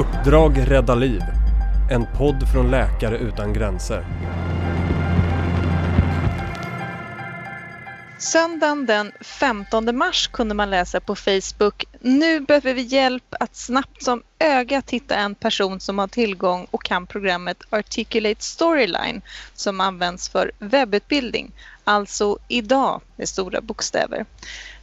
Uppdrag rädda liv. En podd från Läkare utan gränser. Söndagen den 15 mars kunde man läsa på Facebook Nu behöver vi hjälp att snabbt som ögat hitta en person som har tillgång och kan programmet Articulate Storyline som används för webbutbildning. Alltså idag med stora bokstäver.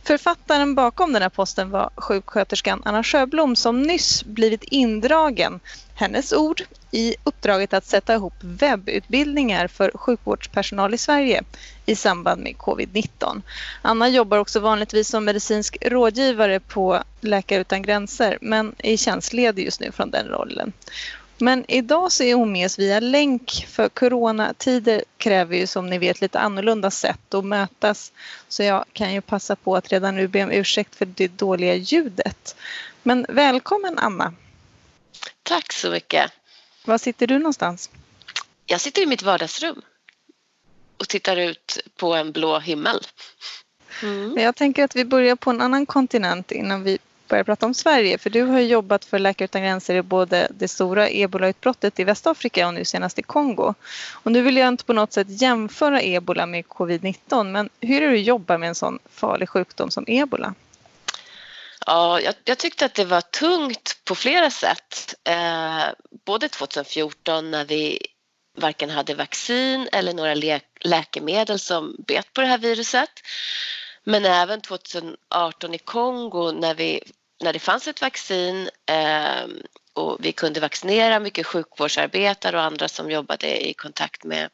Författaren bakom den här posten var sjuksköterskan Anna Sjöblom som nyss blivit indragen, hennes ord, i uppdraget att sätta ihop webbutbildningar för sjukvårdspersonal i Sverige i samband med covid-19. Anna jobbar också vanligtvis som medicinsk rådgivare på Läkare utan gränser men är tjänstledig just nu från den rollen. Men idag så är hon med oss via länk för coronatider kräver ju som ni vet lite annorlunda sätt att mötas. Så jag kan ju passa på att redan nu be om ursäkt för det dåliga ljudet. Men välkommen Anna! Tack så mycket! Var sitter du någonstans? Jag sitter i mitt vardagsrum och tittar ut på en blå himmel. Mm. Jag tänker att vi börjar på en annan kontinent innan vi börja prata om Sverige. För du har jobbat för Läkare utan gränser i både det stora ebolautbrottet i Västafrika och nu senast i Kongo. Och nu vill jag inte på något sätt jämföra ebola med covid-19 men hur är det att jobba med en sån farlig sjukdom som ebola? Ja, jag, jag tyckte att det var tungt på flera sätt. Eh, både 2014 när vi varken hade vaccin eller några lä läkemedel som bet på det här viruset. Men även 2018 i Kongo när, vi, när det fanns ett vaccin eh, och vi kunde vaccinera mycket sjukvårdsarbetare och andra som jobbade i kontakt med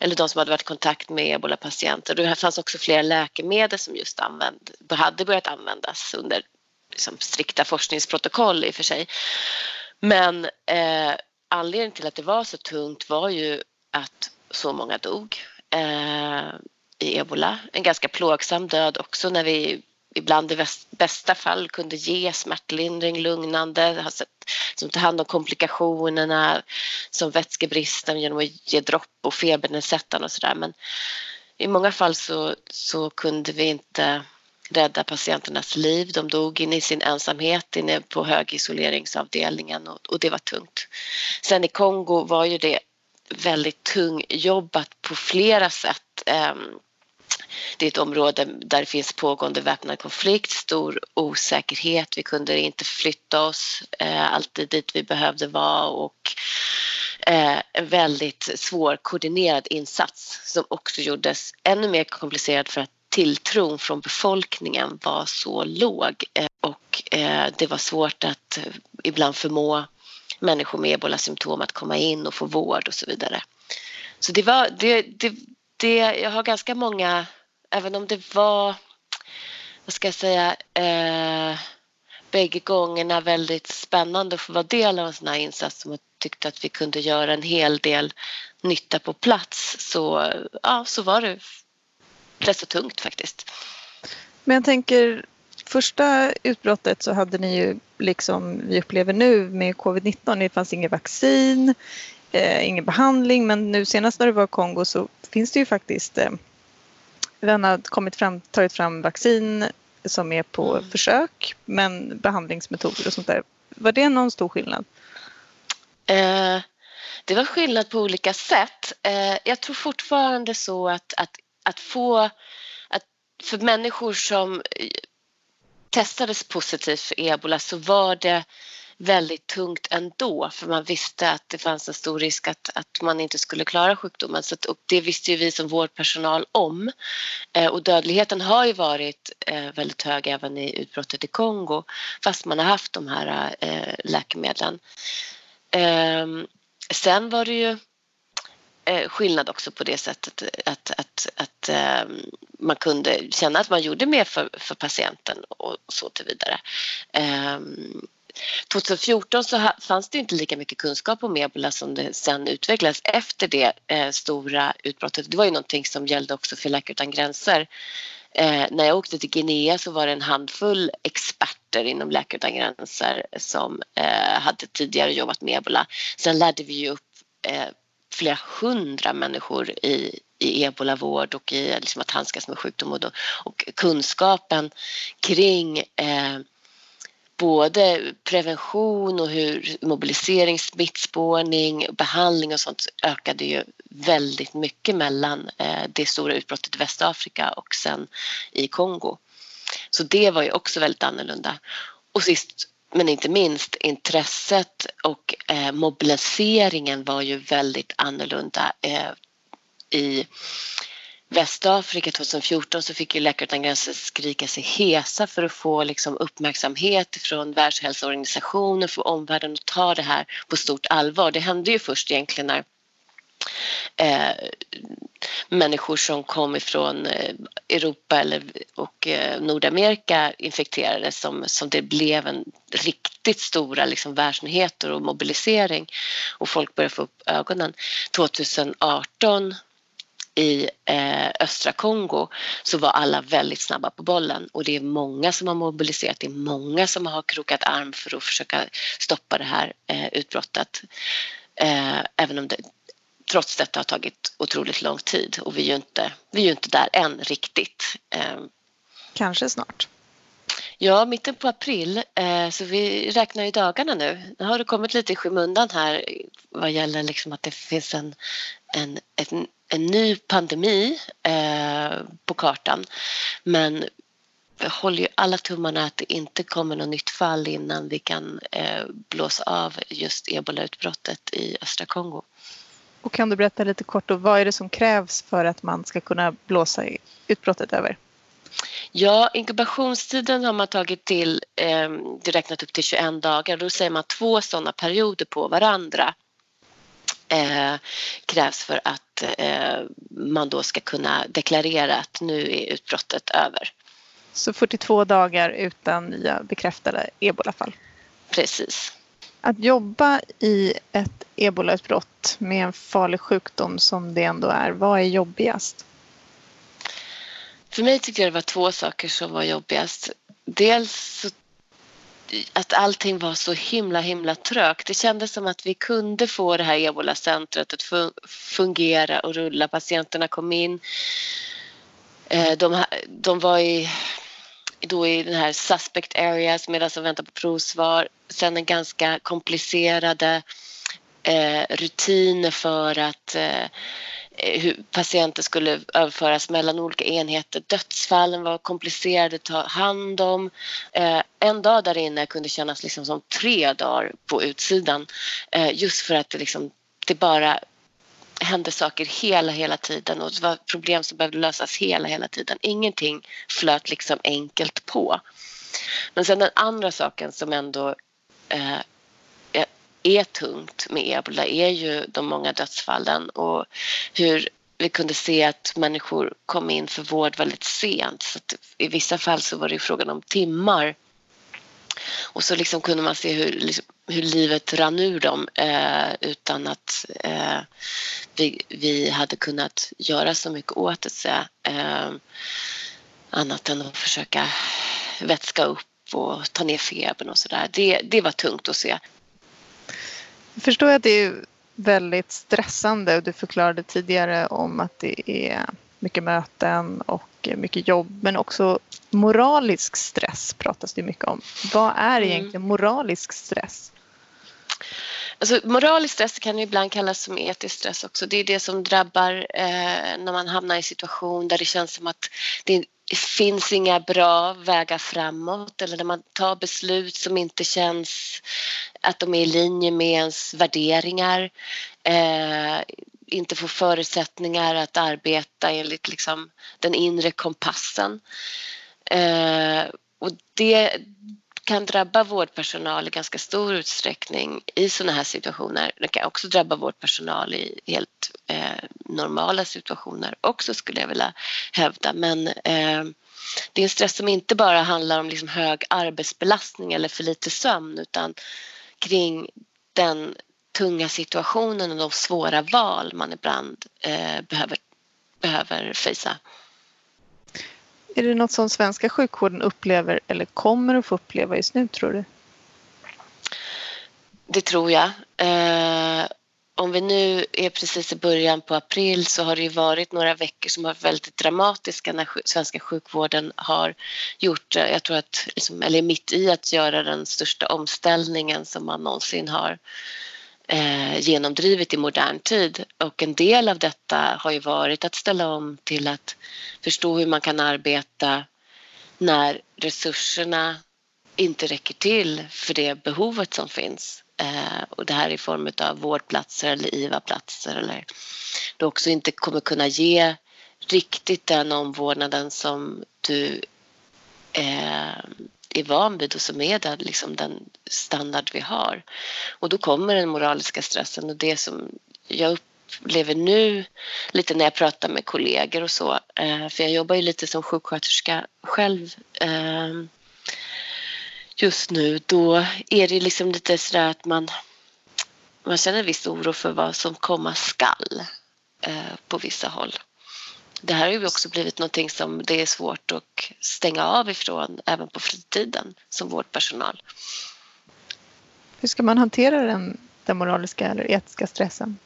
eller de som hade varit i kontakt med ebolapatienter. Det fanns också flera läkemedel som just använd, hade börjat användas under liksom, strikta forskningsprotokoll i och för sig. Men eh, anledningen till att det var så tungt var ju att så många dog. Eh, i ebola. En ganska plågsam död också när vi ibland i bästa fall kunde ge smärtlindring, lugnande, som tar hand om komplikationerna som vätskebristen genom att ge dropp och febernedsättande och sådär. Men i många fall så, så kunde vi inte rädda patienternas liv. De dog inne i sin ensamhet inne på högisoleringsavdelningen och, och det var tungt. Sen i Kongo var ju det väldigt tungjobbat på flera sätt. Um, det är ett område där det finns pågående väpnad konflikt, stor osäkerhet. Vi kunde inte flytta oss eh, alltid dit vi behövde vara och eh, en väldigt svår koordinerad insats som också gjordes ännu mer komplicerad för att tilltron från befolkningen var så låg eh, och eh, det var svårt att ibland förmå människor med ebola-symptom att komma in och få vård och så vidare. Så det var, det, det, det, jag har ganska många även om det var, vad ska jag säga, eh, bägge gångerna väldigt spännande att få vara del av en sån här insats som jag tyckte att vi kunde göra en hel del nytta på plats så, ja, så var det rätt så tungt faktiskt. Men jag tänker, första utbrottet så hade ni ju liksom vi upplever nu med covid-19, det fanns inget vaccin, eh, ingen behandling men nu senast när det var Kongo så finns det ju faktiskt eh, den har kommit fram, tagit fram vaccin som är på mm. försök, men behandlingsmetoder och sånt där. Var det någon stor skillnad? Eh, det var skillnad på olika sätt. Eh, jag tror fortfarande så att, att, att få att för människor som testades positivt för ebola så var det väldigt tungt ändå för man visste att det fanns en stor risk att, att man inte skulle klara sjukdomen. Så att, och det visste ju vi som vårdpersonal om. Eh, och dödligheten har ju varit eh, väldigt hög även i utbrottet i Kongo fast man har haft de här eh, läkemedlen. Ehm, sen var det ju Eh, skillnad också på det sättet att, att, att ehm, man kunde känna att man gjorde mer för, för patienten och så till vidare. Ehm, 2014 så fanns det inte lika mycket kunskap om ebola som det sen utvecklades efter det eh, stora utbrottet. Det var ju någonting som gällde också för Läkare utan gränser. Eh, när jag åkte till Guinea så var det en handfull experter inom Läkare utan gränser som eh, hade tidigare jobbat med ebola. Sen lärde vi ju upp eh, flera hundra människor i, i ebolavård och i liksom, att handskas med sjukdom och, och kunskapen kring eh, både prevention och hur mobilisering, smittspårning, behandling och sånt ökade ju väldigt mycket mellan eh, det stora utbrottet i Västafrika och sen i Kongo. Så det var ju också väldigt annorlunda. Och sist men inte minst intresset och eh, mobiliseringen var ju väldigt annorlunda. Eh, I Västafrika 2014 så fick ju Läkare utan gränser skrika sig hesa för att få liksom, uppmärksamhet från Världshälsoorganisationen, för omvärlden att ta det här på stort allvar. Det hände ju först egentligen när eh, människor som kom ifrån eh, Europa eller, och eh, Nordamerika infekterades som, som det blev en riktigt stora liksom, världsnyheter och mobilisering och folk började få upp ögonen. 2018 i eh, östra Kongo så var alla väldigt snabba på bollen och det är många som har mobiliserat, det är många som har krokat arm för att försöka stoppa det här eh, utbrottet. Eh, även om det trots detta har tagit otroligt lång tid och vi är ju inte, vi är ju inte där än riktigt. Eh, Kanske snart. Ja, mitten på april, eh, så vi räknar i dagarna nu. Nu har det kommit lite i skymundan här vad gäller liksom att det finns en, en, en, en ny pandemi eh, på kartan. Men vi håller ju alla tummarna att det inte kommer något nytt fall innan vi kan eh, blåsa av just ebolautbrottet i östra Kongo. Och kan du berätta lite kort, och vad är det som krävs för att man ska kunna blåsa utbrottet över? Ja, inkubationstiden har man tagit till, eh, det räknat upp till 21 dagar. Då säger man två sådana perioder på varandra eh, krävs för att eh, man då ska kunna deklarera att nu är utbrottet över. Så 42 dagar utan nya bekräftade ebolafall? Precis. Att jobba i ett ebolautbrott med en farlig sjukdom som det ändå är, vad är jobbigast? För mig tycker jag det var två saker som var jobbigast. Dels att allting var så himla himla trögt. Det kändes som att vi kunde få det här ebolacentret att fungera och rulla. Patienterna kom in. Eh, de, de var i, då i den här suspect areas medan de väntar på provsvar. Sen en ganska komplicerade eh, rutiner för att Eh, hur patienter skulle överföras mellan olika enheter. Dödsfallen var komplicerade att ta hand om. Eh, en dag där inne kunde kännas liksom som tre dagar på utsidan eh, just för att det, liksom, det bara hände saker hela, hela tiden och det var problem som behövde lösas hela, hela tiden. Ingenting flöt liksom enkelt på. Men sen den andra saken som ändå eh, är tungt med ebola är ju de många dödsfallen och hur vi kunde se att människor kom in för vård väldigt sent. Så I vissa fall så var det frågan om timmar. Och så liksom kunde man se hur, liksom, hur livet rann ur dem eh, utan att eh, vi, vi hade kunnat göra så mycket åt det. Eh, annat än att försöka vätska upp och ta ner febern och sådär. Det, det var tungt att se. Jag förstår att det är väldigt stressande och du förklarade tidigare om att det är mycket möten och mycket jobb men också moralisk stress pratas det mycket om. Vad är mm. egentligen moralisk stress? Alltså, moralisk stress kan ibland kallas som etisk stress också. Det är det som drabbar eh, när man hamnar i en situation där det känns som att det finns inga bra vägar framåt eller när man tar beslut som inte känns att de är i linje med ens värderingar. Eh, inte får förutsättningar att arbeta enligt liksom, den inre kompassen. Eh, och det kan drabba vårdpersonal i ganska stor utsträckning i sådana här situationer. Det kan också drabba vårdpersonal i helt eh, normala situationer också skulle jag vilja hävda. Men eh, det är en stress som inte bara handlar om liksom hög arbetsbelastning eller för lite sömn utan kring den tunga situationen och de svåra val man ibland eh, behöver, behöver fejsa. Är det något som svenska sjukvården upplever eller kommer att få uppleva just nu tror du? Det tror jag. Eh, om vi nu är precis i början på april så har det ju varit några veckor som har varit väldigt dramatiska när svenska sjukvården har gjort, eh, jag tror att, liksom, eller mitt i att göra den största omställningen som man någonsin har eh, genomdrivit i modern tid. Och en del av detta har ju varit att ställa om till att förstå hur man kan arbeta när resurserna inte räcker till för det behovet som finns. Eh, och det här i form av vårdplatser eller IVA-platser eller du också inte kommer kunna ge riktigt den omvårdnaden som du eh, är van vid och som är den, liksom den standard vi har. Och då kommer den moraliska stressen och det som jag upplever nu lite när jag pratar med kollegor och så, eh, för jag jobbar ju lite som sjuksköterska själv eh, just nu, då är det liksom lite sådär att man, man känner en viss oro för vad som komma skall eh, på vissa håll. Det här har ju också blivit någonting som det är svårt att stänga av ifrån även på fritiden som vårdpersonal. Hur ska man hantera den, den moraliska eller etiska stressen?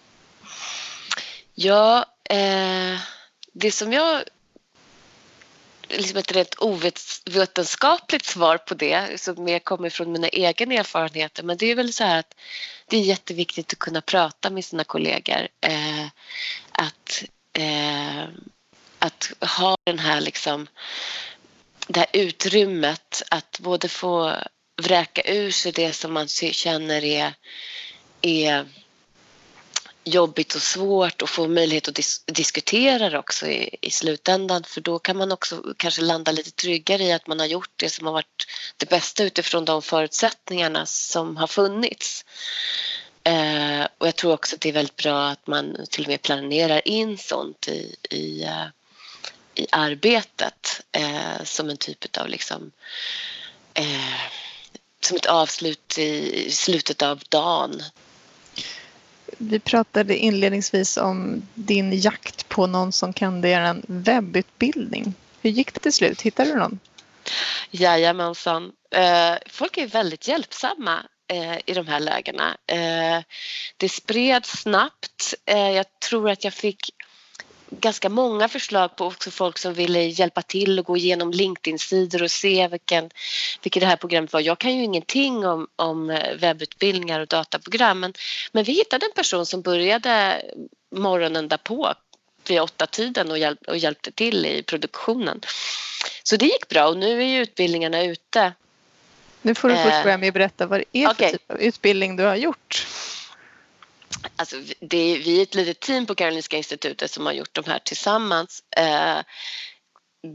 Ja, eh, det som jag liksom ett rent ovetenskapligt svar på det som mer kommer från mina egna erfarenheter men det är väl så här att det är jätteviktigt att kunna prata med sina kollegor. Eh, att, eh, att ha den här liksom det här utrymmet att både få vräka ur sig det som man känner är, är jobbigt och svårt och få möjlighet att dis diskutera det också i, i slutändan för då kan man också kanske landa lite tryggare i att man har gjort det som har varit det bästa utifrån de förutsättningarna som har funnits. Eh, och jag tror också att det är väldigt bra att man till och med planerar in sånt i, i, eh, i arbetet eh, som en typ av liksom eh, som ett avslut i slutet av dagen vi pratade inledningsvis om din jakt på någon som kan göra en webbutbildning. Hur gick det till slut? Hittade du någon? Jajamensan. Eh, folk är väldigt hjälpsamma eh, i de här lägena. Eh, det spreds snabbt. Jag tror att jag fick ganska många förslag på också folk som ville hjälpa till och gå igenom LinkedIn-sidor och se vilken, vilket det här programmet var. Jag kan ju ingenting om, om webbutbildningar och dataprogram men, men vi hittade en person som började morgonen därpå vid åtta tiden och, hjälp, och hjälpte till i produktionen. Så det gick bra och nu är ju utbildningarna ute. Nu får du först börja med att berätta vad det är för okay. typ av utbildning du har gjort. Alltså, det är, vi är ett litet team på Karolinska institutet som har gjort de här tillsammans. Eh,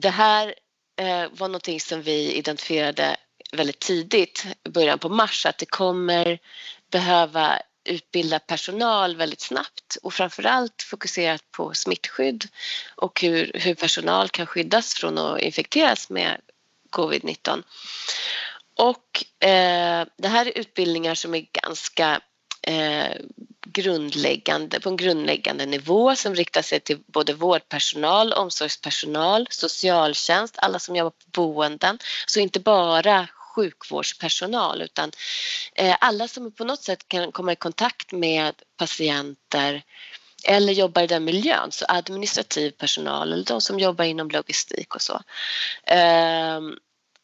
det här eh, var någonting som vi identifierade väldigt tidigt, i början på mars, att det kommer behöva utbilda personal väldigt snabbt och framförallt fokuserat på smittskydd och hur, hur personal kan skyddas från att infekteras med covid-19. Och eh, det här är utbildningar som är ganska eh, grundläggande, på en grundläggande nivå som riktar sig till både vårdpersonal, omsorgspersonal, socialtjänst, alla som jobbar på boenden. Så inte bara sjukvårdspersonal utan eh, alla som på något sätt kan komma i kontakt med patienter eller jobbar i den miljön, så administrativ personal eller de som jobbar inom logistik och så. Ehm,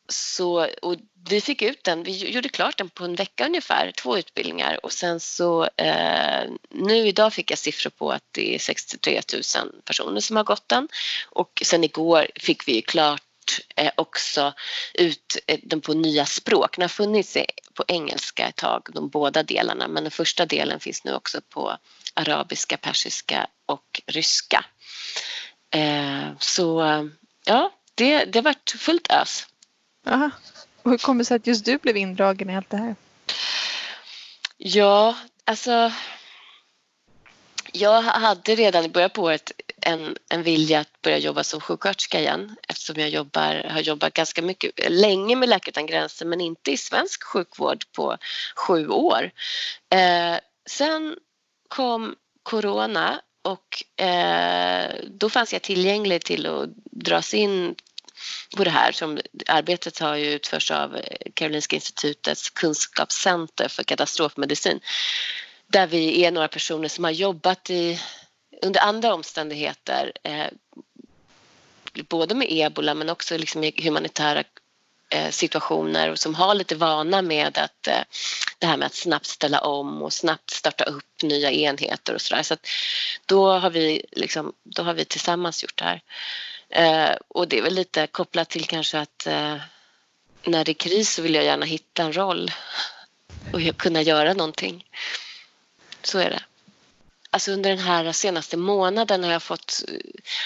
så, och vi fick ut den, vi gjorde klart den på en vecka ungefär, två utbildningar och sen så eh, nu idag fick jag siffror på att det är 63 000 personer som har gått den och sen igår fick vi klart eh, också ut eh, den på nya språk. Den har funnits på engelska ett tag, de båda delarna, men den första delen finns nu också på arabiska, persiska och ryska. Eh, så ja, det, det har varit fullt ös. Aha. Och hur kommer det sig att just du blev indragen i allt det här? Ja, alltså. Jag hade redan i början på året en, en vilja att börja jobba som sjuksköterska igen eftersom jag jobbar, har jobbat ganska mycket, länge med Läkare utan gränser men inte i svensk sjukvård på sju år. Eh, sen kom corona och eh, då fanns jag tillgänglig till att dras in på det här. Som, arbetet har ju utförts av Karolinska institutets kunskapscenter för katastrofmedicin. där vi är några personer som har jobbat i, under andra omständigheter eh, både med ebola men också liksom i humanitära eh, situationer och som har lite vana med att eh, det här med att snabbt ställa om och snabbt starta upp nya enheter och sådär. Så att då har vi liksom, då har vi tillsammans gjort det här. Eh, och det är väl lite kopplat till kanske att eh, när det är kris så vill jag gärna hitta en roll och kunna göra någonting. Så är det. Alltså under den här senaste månaden har jag fått, eh,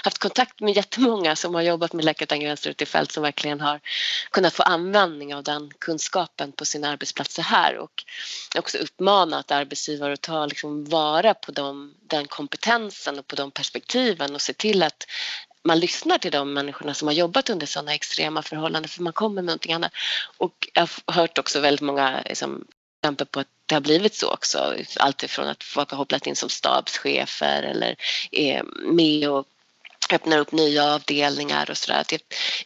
haft kontakt med jättemånga som har jobbat med Läkare utan gränser ute i fält som verkligen har kunnat få användning av den kunskapen på sina arbetsplatser här och också uppmanat arbetsgivare att ta liksom vara på dem, den kompetensen och på de perspektiven och se till att man lyssnar till de människorna som har jobbat under sådana extrema förhållanden för man kommer med någonting annat. Och jag har hört också väldigt många liksom, exempel på att det har blivit så också. Allt ifrån att folk har hopplat in som stabschefer eller är med och öppnar upp nya avdelningar och sådär.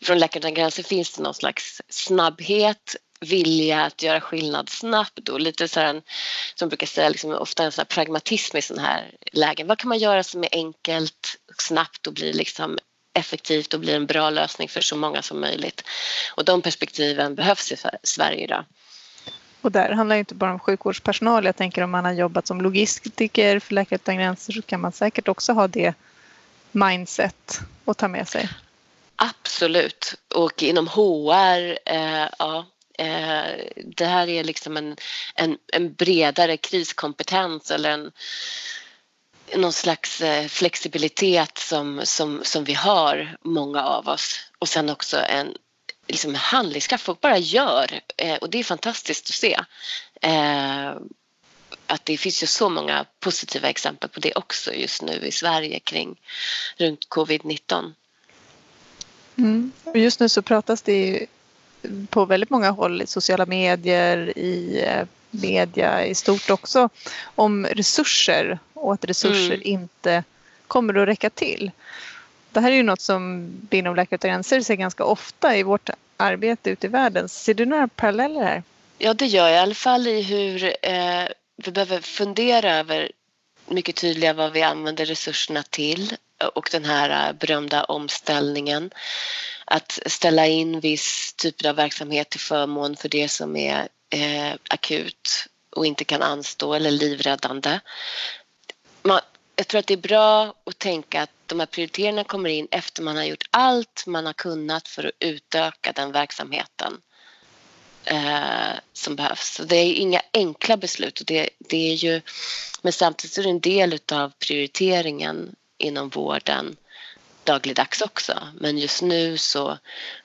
Från Läkare utan gränser finns det någon slags snabbhet vilja att göra skillnad snabbt och lite så här, som brukar säga, liksom, ofta en sån pragmatism i sådana här lägen. Vad kan man göra som är enkelt och snabbt och blir liksom effektivt och blir en bra lösning för så många som möjligt. Och de perspektiven behövs i Sverige idag. Och där handlar det inte bara om sjukvårdspersonal. Jag tänker om man har jobbat som logistiker för Läkare utan gränser så kan man säkert också ha det mindset att ta med sig. Absolut. Och inom HR, eh, ja, Eh, det här är liksom en, en, en bredare kriskompetens eller en någon slags eh, flexibilitet som, som, som vi har, många av oss. Och sen också en liksom handlingskraft. Folk bara gör eh, och det är fantastiskt att se. Att det finns ju så många positiva exempel på det också just nu i Sverige kring runt covid-19. Mm. Just nu så pratas det på väldigt många håll i sociala medier, i eh, media i stort också om resurser och att resurser mm. inte kommer att räcka till. Det här är ju något som vi inom Läkare utan gränser ser ganska ofta i vårt arbete ute i världen. Ser du några paralleller här? Ja, det gör jag i alla fall i hur eh, vi behöver fundera över mycket tydligare vad vi använder resurserna till och den här eh, berömda omställningen. Att ställa in viss typ av verksamhet till förmån för det som är eh, akut och inte kan anstå eller livräddande. Man, jag tror att det är bra att tänka att de här prioriteringarna kommer in efter man har gjort allt man har kunnat för att utöka den verksamheten eh, som behövs. Så det är inga enkla beslut och det, det är ju, men samtidigt är det en del av prioriteringen inom vården dagligdags också. Men just nu så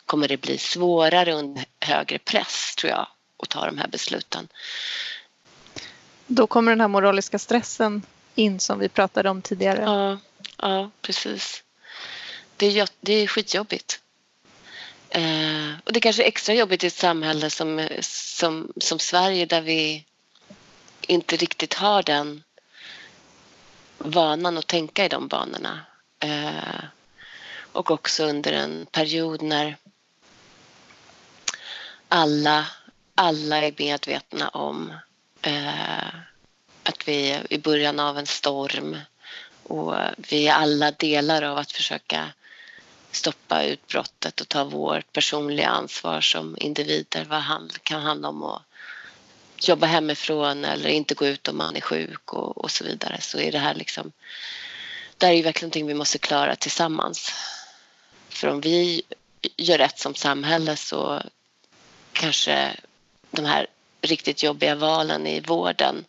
kommer det bli svårare under högre press tror jag att ta de här besluten. Då kommer den här moraliska stressen in som vi pratade om tidigare. Ja, ja precis. Det är, det är skitjobbigt. Eh, och det kanske är extra jobbigt i ett samhälle som, som, som Sverige där vi inte riktigt har den vanan att tänka i de banorna. Eh, och också under en period när alla, alla är medvetna om eh, att vi är i början av en storm och vi är alla delar av att försöka stoppa utbrottet och ta vårt personliga ansvar som individer. Vad det kan handla om att jobba hemifrån eller inte gå ut om man är sjuk och, och så vidare så är det här liksom det här är verkligen någonting vi måste klara tillsammans. För om vi gör rätt som samhälle så kanske de här riktigt jobbiga valen i vården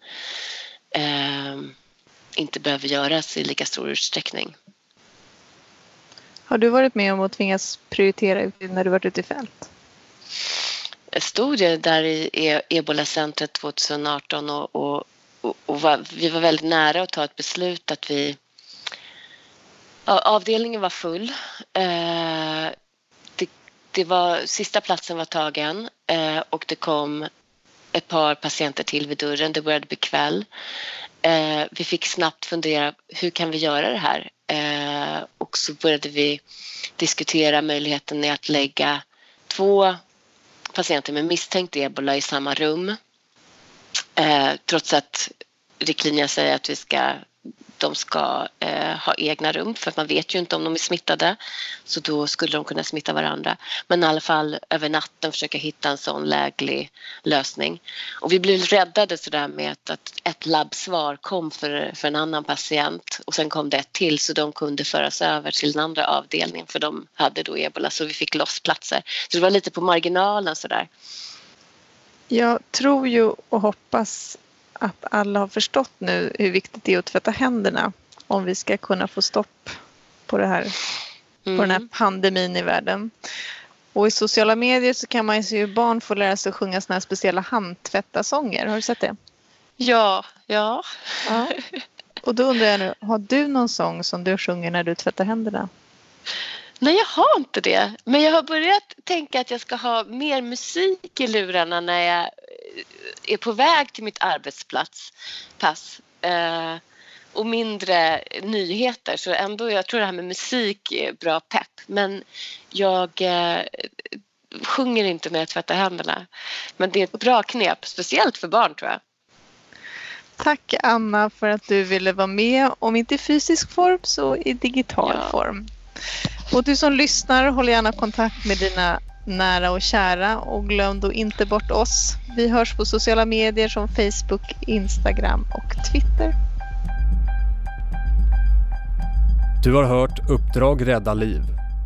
eh, inte behöver göras i lika stor utsträckning. Har du varit med om att tvingas prioritera när du varit ute i fält? Studie stod ju där i e- Ebola-centret 2018 och, och, och, var, vi var väldigt nära att ta ett beslut att vi... Ja, avdelningen var full. Eh, det, det, var, sista platsen var tagen eh, och det kom ett par patienter till vid dörren. Det började bli kväll. Eh, vi fick snabbt fundera, hur kan vi göra det här? Och så började vi diskutera möjligheten i att lägga två patienter med misstänkt ebola i samma rum. Eh, trots att riktlinjerna säger att vi ska de ska eh, ha egna rum för att man vet ju inte om de är smittade. Så då skulle de kunna smitta varandra. Men i alla fall över natten försöka hitta en sån läglig lösning. Och vi blev räddade sådär med att, att ett labbsvar kom för, för en annan patient och sen kom det ett till så de kunde föras över till den andra avdelningen för de hade då ebola så vi fick loss platser. Så det var lite på marginalen sådär. Jag tror ju och hoppas att alla har förstått nu hur viktigt det är att tvätta händerna om vi ska kunna få stopp på, det här, mm. på den här mm. pandemin i världen. Och i sociala medier så kan man ju barn får lära sig att sjunga såna här speciella handtvättarsånger. Har du sett det? Ja, ja. ja. Och då undrar jag nu, har du någon sång som du sjunger när du tvättar händerna? Nej, jag har inte det. Men jag har börjat tänka att jag ska ha mer musik i lurarna när jag är på väg till mitt arbetsplats pass eh, och mindre nyheter. Så ändå, jag tror det här med musik är bra pepp. Men jag eh, sjunger inte när jag tvättar händerna. Men det är ett bra knep, speciellt för barn tror jag. Tack Anna för att du ville vara med, om inte i fysisk form så i digital ja. form. Och du som lyssnar, håll gärna kontakt med dina nära och kära och glöm då inte bort oss. Vi hörs på sociala medier som Facebook, Instagram och Twitter. Du har hört Uppdrag rädda liv,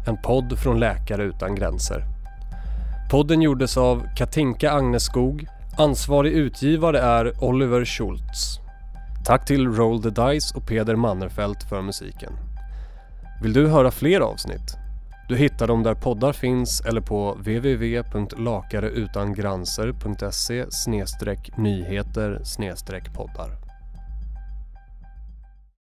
en podd från Läkare utan gränser. Podden gjordes av Katinka Agneskog. Ansvarig utgivare är Oliver Schultz. Tack till Roll the Dice och Peder Mannerfelt för musiken. Vill du höra fler avsnitt? Du hittar dem där poddar finns eller på www.lakareutangranser.se nyheter poddar.